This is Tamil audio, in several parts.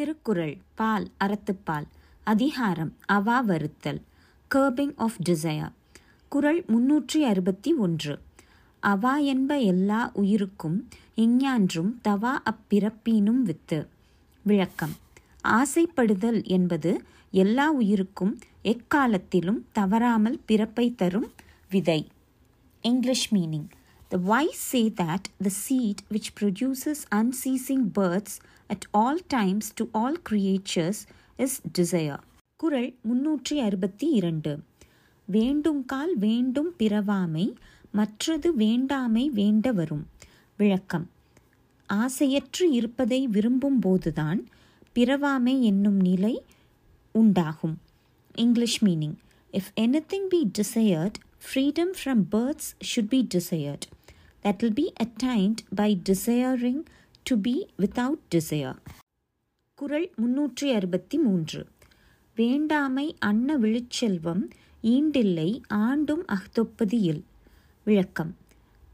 திருக்குறள் பால் அறத்துப்பால் அதிகாரம் அவா வருத்தல் கர்பிங் ஆஃப் டிசையர் குறள் முன்னூற்றி அறுபத்தி ஒன்று அவா என்ப எல்லா உயிருக்கும் இஞ்ஞான்றும் தவா அப்பிறப்பீனும் வித்து. விளக்கம். ஆசைப்படுதல் என்பது எல்லா உயிருக்கும் எக்காலத்திலும் தவறாமல் பிறப்பை தரும் விதை. English meaning The wise say that the seed which produces unceasing births at all times to all creatures is desire. குறள் முன்னூற்றி அறுபத்தி இரண்டு வேண்டுங்கால் வேண்டும் பிறவாமை மற்றது வேண்டாமை வேண்ட வரும் விளக்கம் ஆசையற்று இருப்பதை விரும்பும் போதுதான் பிறவாமை என்னும் நிலை உண்டாகும் English meaning if anything be desired freedom from births should be desired. That will be attained by desiring to be without desire. குறள் முன்னூற்றி அறுபத்தி மூன்று வேண்டாமை அன்ன விழுச்செல்வம் ஈண்டில்லை ஆண்டும் அஃதொப்பது இல் விளக்கம்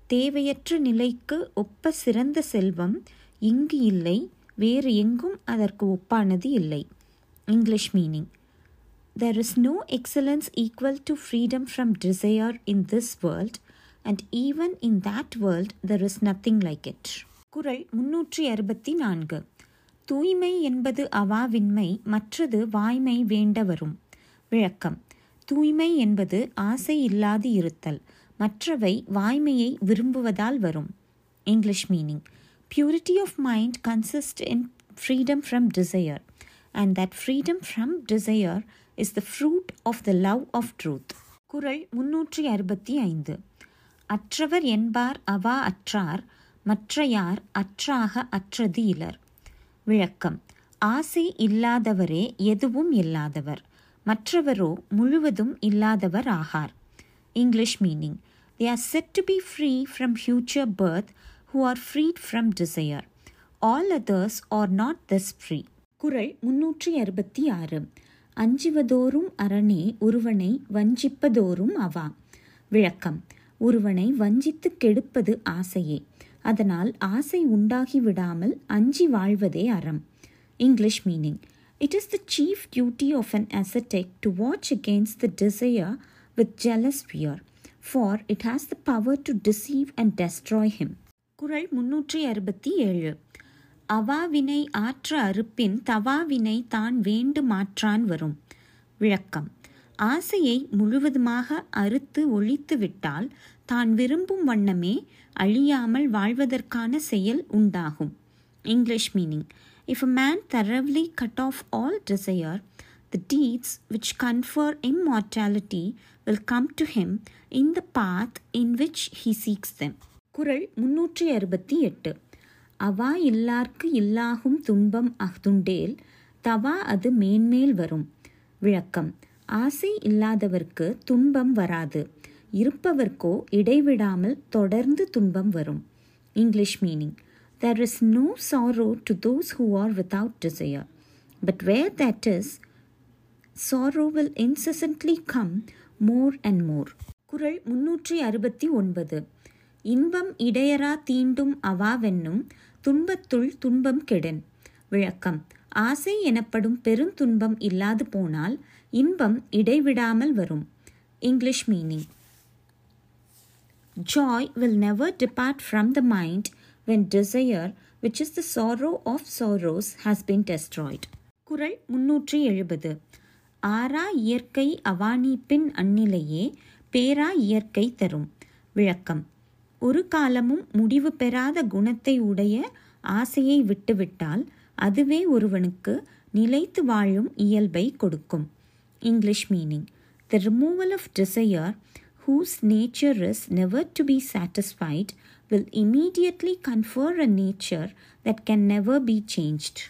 தேவையற்ற நிலைக்கு ஒப்ப சிறந்த செல்வம் இங்கு இல்லை வேறு எங்கும் அதற்கு ஒப்பானது இல்லை English meaning There is no excellence equal to freedom from desire in this world, and even in that world there is nothing like it. குறள் முன்னூற்றி அறுபத்தி நான்கு தூய்மை என்பது அவாவின்மை மற்றது வாய்மை வேண்ட வரும் விளக்கம் தூய்மை என்பது ஆசை இல்லாது இருத்தல் மற்றவை வாய்மையை விரும்புவதால் வரும் English meaning purity of mind consist in freedom from desire and that freedom from desire is the fruit of the love of truth. குறள் முன்னூற்றி அறுபத்தி ஐந்து அற்றவர் என்பார் அவா அற்றார் மற்றையார் அற்றாக அற்றது இலர். விளக்கம். ஆசை இல்லாதவரே எதுவும் இல்லாதவர். மற்றவரோ முழுவதும் இல்லாதவர் ஆகார். English meaning. They are said to be free from future birth who are freed from desire all others are not this free குரல் முன்னூற்றி அறுபத்தி ஆறு. அஞ்சுவதோறும் அரணே ஒருவனை வஞ்சிப்பதோறும் அவா. விளக்கம். ஒருவனை வஞ்சித்து கெடுப்பது ஆசையே. அதனால் ஆசை உண்டாகி விடாமல் அஞ்சி வாழ்வதே அறம். English meaning it is the chief duty of an ascetic to watch against the desire with jealous fear for it has the power to deceive and destroy him குரல் முன்னூற்றி அறுபத்தி ஏழு. அவாவினை ஆற்ற அறுப்பின் தவாவினை தான் வேண்டு மாற்றான் வரும். விளக்கம். ஆசையை முழுவதுமாக அறுத்து ஒழித்து விட்டால் தான் விரும்பும் வண்ணமே அழியாமல் வாழ்வதற்கான செயல் உண்டாகும். English meaning if a man thoroughly cut off all desire the deeds which confer immortality will come to him in the path in which he seeks them குரல் முன்னூற்றி அறுபத்தி எட்டு. அவா இல்லார்க்கு இல்லாகும் துன்பம் அஹ்துண்டேல் தவா அது மேன்மேல் வரும். விளக்கம். ஆசை இல்லாதவர்க்கு துன்பம் வராது. இருப்பவர்க்கோ இடைவிடாமல் தொடர்ந்து துன்பம் வரும். English meaning there is no sorrow to those who are without desire but where that is sorrow will incessantly come more and more குரல் முன்னூற்றி அறுபத்தி ஒன்பது. இன்பம் இடையரா தீண்டும் அவாவென்னும் துன்பத்துள் துன்பம் கெடன். விளக்கம். ஆசை எனப்படும் பெருந்துன்பம் இல்லாது போனால் இன்பம் இடைவிடாமல் வரும். English meaning joy will never depart from the mind when desire which is the sorrow of sorrows has been destroyed குரல் முன்னூற்றி எழுபது. ஆறா இயற்கை அவானிப்பின் அந்நிலையே பேரா இயற்கை தரும். விளக்கம். ஒரு காலமும் முடிவு பெறாத குணத்தை உடைய ஆசையை விட்டுவிட்டால் அதுவே ஒருவனுக்கு நிலைத்து வாழும் இயல்பை கொடுக்கும். English meaning. The removal of desire, whose nature is never to be satisfied, will immediately confer a nature that can never be changed.